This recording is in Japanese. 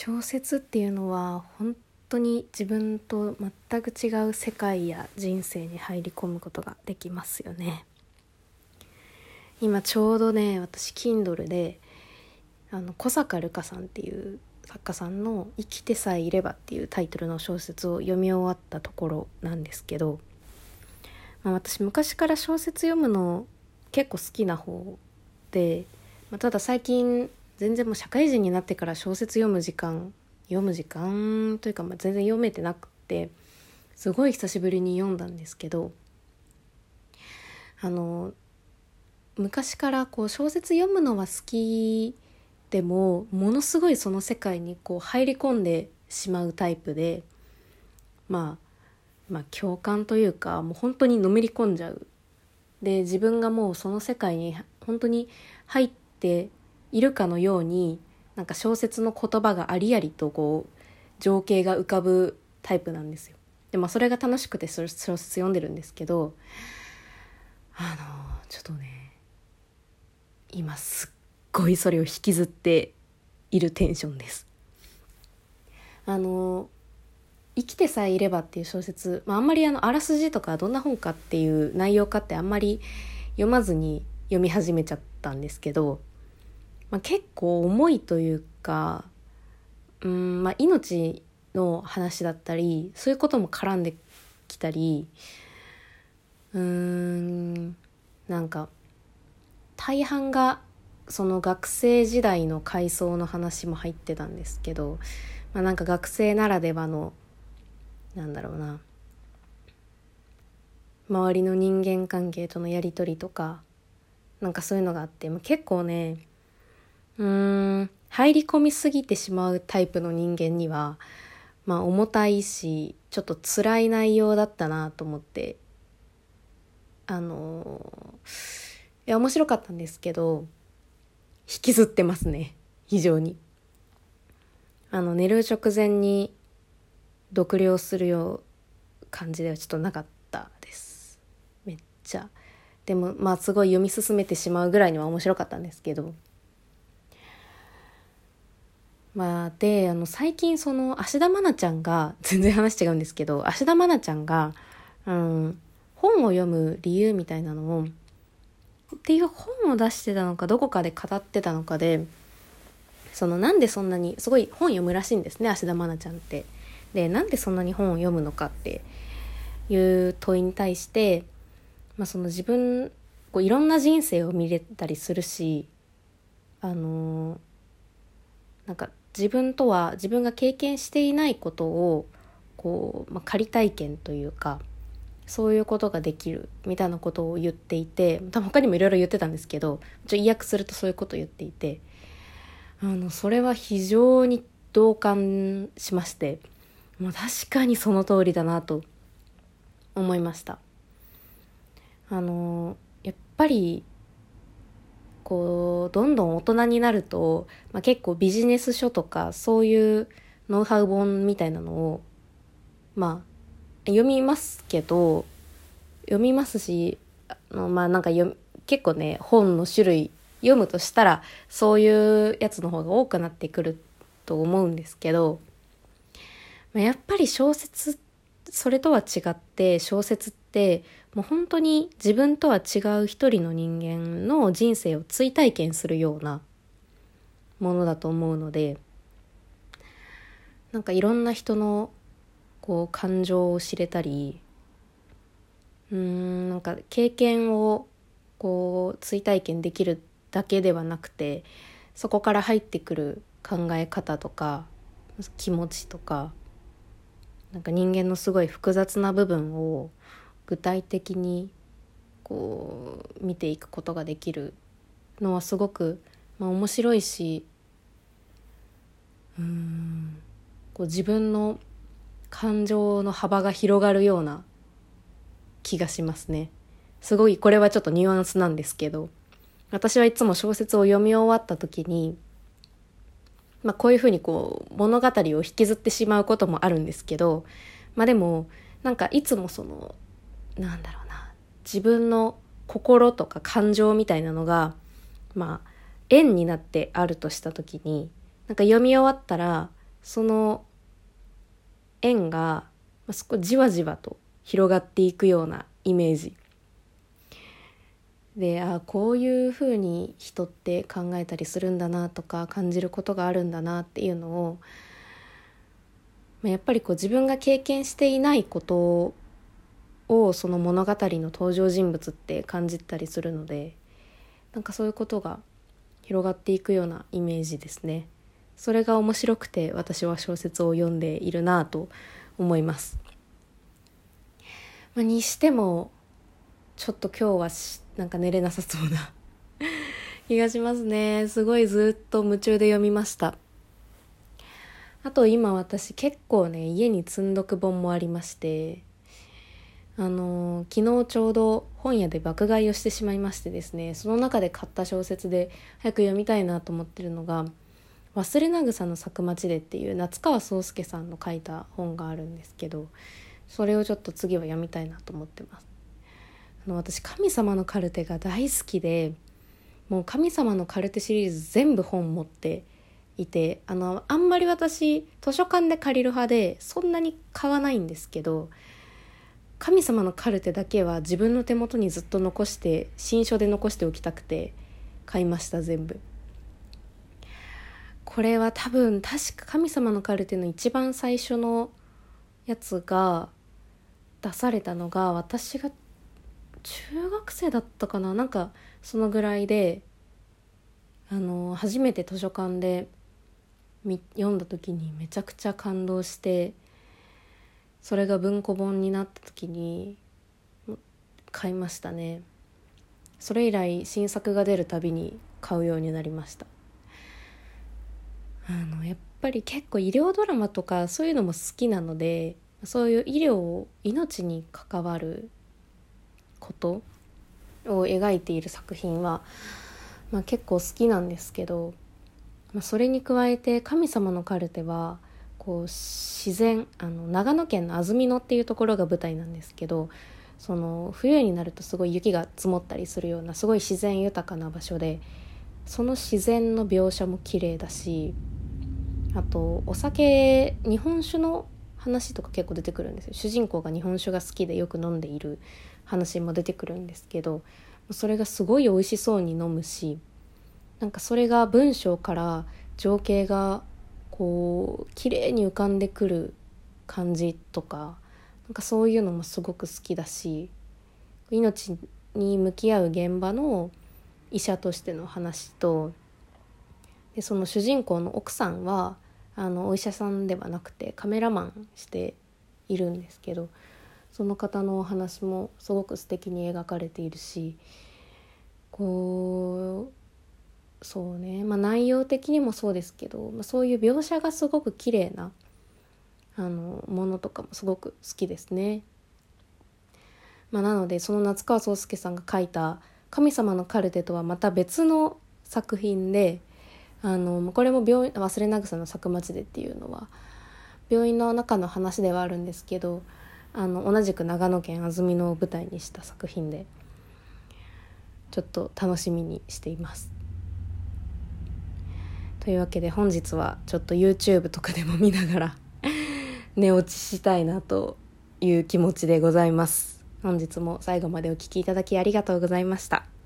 小説っていうのは本当に自分と全く違う世界や人生に入り込むことができますよね。今ちょうどね私 Kindle であの小坂瑠香さんっていう作家さんの「生きてさえいれば」っていうタイトルの小説を読み終わったところなんですけど、まあ、私昔から小説読むの結構好きな方で、まあ、ただ最近全然もう社会人になってから小説読む時間読む時間というか、まあ、全然読めてなくてすごい久しぶりに読んだんですけどあの昔からこう小説読むのは好きでもものすごいその世界にこう入り込んでしまうタイプで、まあ、まあ共感というかもう本当にのめり込んじゃう。で自分がもうその世界に本当に入っているかのようになんか小説の言葉がありありとこう情景が浮かぶタイプなんですよ。でまあそれが楽しくて小説読んでるんですけどあのちょっとね今すっごいそれを引きずっているテンションです。あの生きてさえいればっていう小説、まあ、あんまりあのあらすじとかどんな本かっていう内容かってあんまり読まずに読み始めちゃったんですけどまあ、結構重いというかうん、まあ、命の話だったりそういうことも絡んできたりうーんなんか大半がその学生時代の回想の話も入ってたんですけど、まあ、なんか学生ならではのなんだろうな周りの人間関係とのやり取りとかなんかそういうのがあって、まあ、結構ねうーん。入り込みすぎてしまうタイプの人間にはまあ重たいしちょっと辛い内容だったなと思って。あのいや面白かったんですけど引きずってますね。非常に。あの寝る直前に読了するよう感じではちょっとなかったです。めっちゃ。でもまあすごい読み進めてしまうぐらいには面白かったんですけど。まあ、であの最近その芦田愛菜ちゃんが全然話違うんですけど 芦田愛菜ちゃんが、うん、本を読む理由みたいなのをっていう本を出してたのかどこかで語ってたのかでそのなんでそんなにすごい本読むらしいんですね芦田愛菜ちゃんって。でなんでそんなに本を読むのかっていう問いに対して、まあ、その自分こういろんな人生を見れたりするしあのー、なんか自分とは自分が経験していないことをこう、まあ、仮体験というかそういうことができるみたいなことを言っていて他にもいろいろ言ってたんですけどちょ意訳するとそういうことを言っていてあのそれは非常に同感しまして、まあ、確かにその通りだなと思いました。あのやっぱりこうどんどん大人になると、まあ、結構ビジネス書とかそういうノウハウ本みたいなのをまあ読みますけど読みますしあのまあなんか読結構ね本の種類読むとしたらそういうやつの方が多くなってくると思うんですけど、まあ、やっぱり小説それとは違って小説ってもう本当に自分とは違う一人の人間の人生を追体験するようなものだと思うのでなんかいろんな人のこう感情を知れたりうんなんか経験をこう追体験できるだけではなくてそこから入ってくる考え方とか気持ちとかなんか人間のすごい複雑な部分を具体的にこう見ていくことができるのはすごく、まあ、面白いしうんこう自分の感情の幅が広がるような気がしますね。すごいこれはちょっとニュアンスなんですけど私はいつも小説を読み終わった時にまあ、こういうふうにこう物語を引きずってしまうこともあるんですけど、まあ、でもなんかいつもそのなんだろうな。自分の心とか感情みたいなのがまあ円になってあるとした時になんか読み終わったらその円がまそこじわじわと広がっていくようなイメージ。であこういうふうに人って考えたりするんだなとか感じることがあるんだなっていうのをまやっぱりこう自分が経験していないことをその物語の登場人物って感じたりするのでなんかそういうことが広がっていくようなイメージですね。それが面白くて私は小説を読んでいるなと思います。まあ、にしてもちょっと今日はしなんか寝れなさそうな 気がしますね。すごいずっと夢中で読みました。あと今私結構ね家に積んどく本もありましてあの昨日ちょうど本屋で爆買いをしてしまいましてですねその中で買った小説で早く読みたいなと思ってるのが「忘れなぐさの咲く街で」っていう夏川宗介さんの書いた本があるんですけどそれをちょっと次は読みたいなと思ってます。あの私神様のカルテが大好きでもう神様のカルテシリーズ全部本持っていてあのあんまり私図書館で借りる派でそんなに買わないんですけど神様のカルテだけは自分の手元にずっと残して新書で残しておきたくて買いました全部。これは多分確か神様のカルテの一番最初のやつが出されたのが私が中学生だったかな。なんかそのぐらいであの初めて図書館で読んだ時にめちゃくちゃ感動してそれが文庫本になった時に買いましたね。それ以来新作が出るたびに買うようになりました。あのやっぱり結構医療ドラマとかそういうのも好きなのでそういう医療命に関わることを描いている作品は、まあ、結構好きなんですけど、まあ、それに加えて「神様のカルテは」こう自然あの長野県の安曇野っていうところが舞台なんですけどその冬になるとすごい雪が積もったりするようなすごい自然豊かな場所でその自然の描写も綺麗だしあとお酒日本酒の話とか結構出てくるんですよ。主人公が日本酒が好きでよく飲んでいる話も出てくるんですけどそれがすごい美味しそうに飲むしなんかそれが文章から情景がこう綺麗に浮かんでくる感じとかなんかそういうのもすごく好きだし命に向き合う現場の医者としての話とでその主人公の奥さんはあのお医者さんではなくてカメラマンしているんですけどその方のお話もすごく素敵に描かれているしこうそうね、まあ、内容的にもそうですけど、まあ、そういう描写がすごく綺麗なあのものとかもすごく好きですね。まあ、なのでその夏川宗介さんが書いた「神様のカルテ」とはまた別の作品であのこれも病院「忘れなぐさの咲く町で」っていうのは病院の中の話ではあるんですけどあの同じく長野県安曇野を舞台にした作品でちょっと楽しみにしています。というわけで本日はちょっと YouTube とかでも見ながら 寝落ちしたいなという気持ちでございます。本日も最後までお聴きいただきありがとうございました。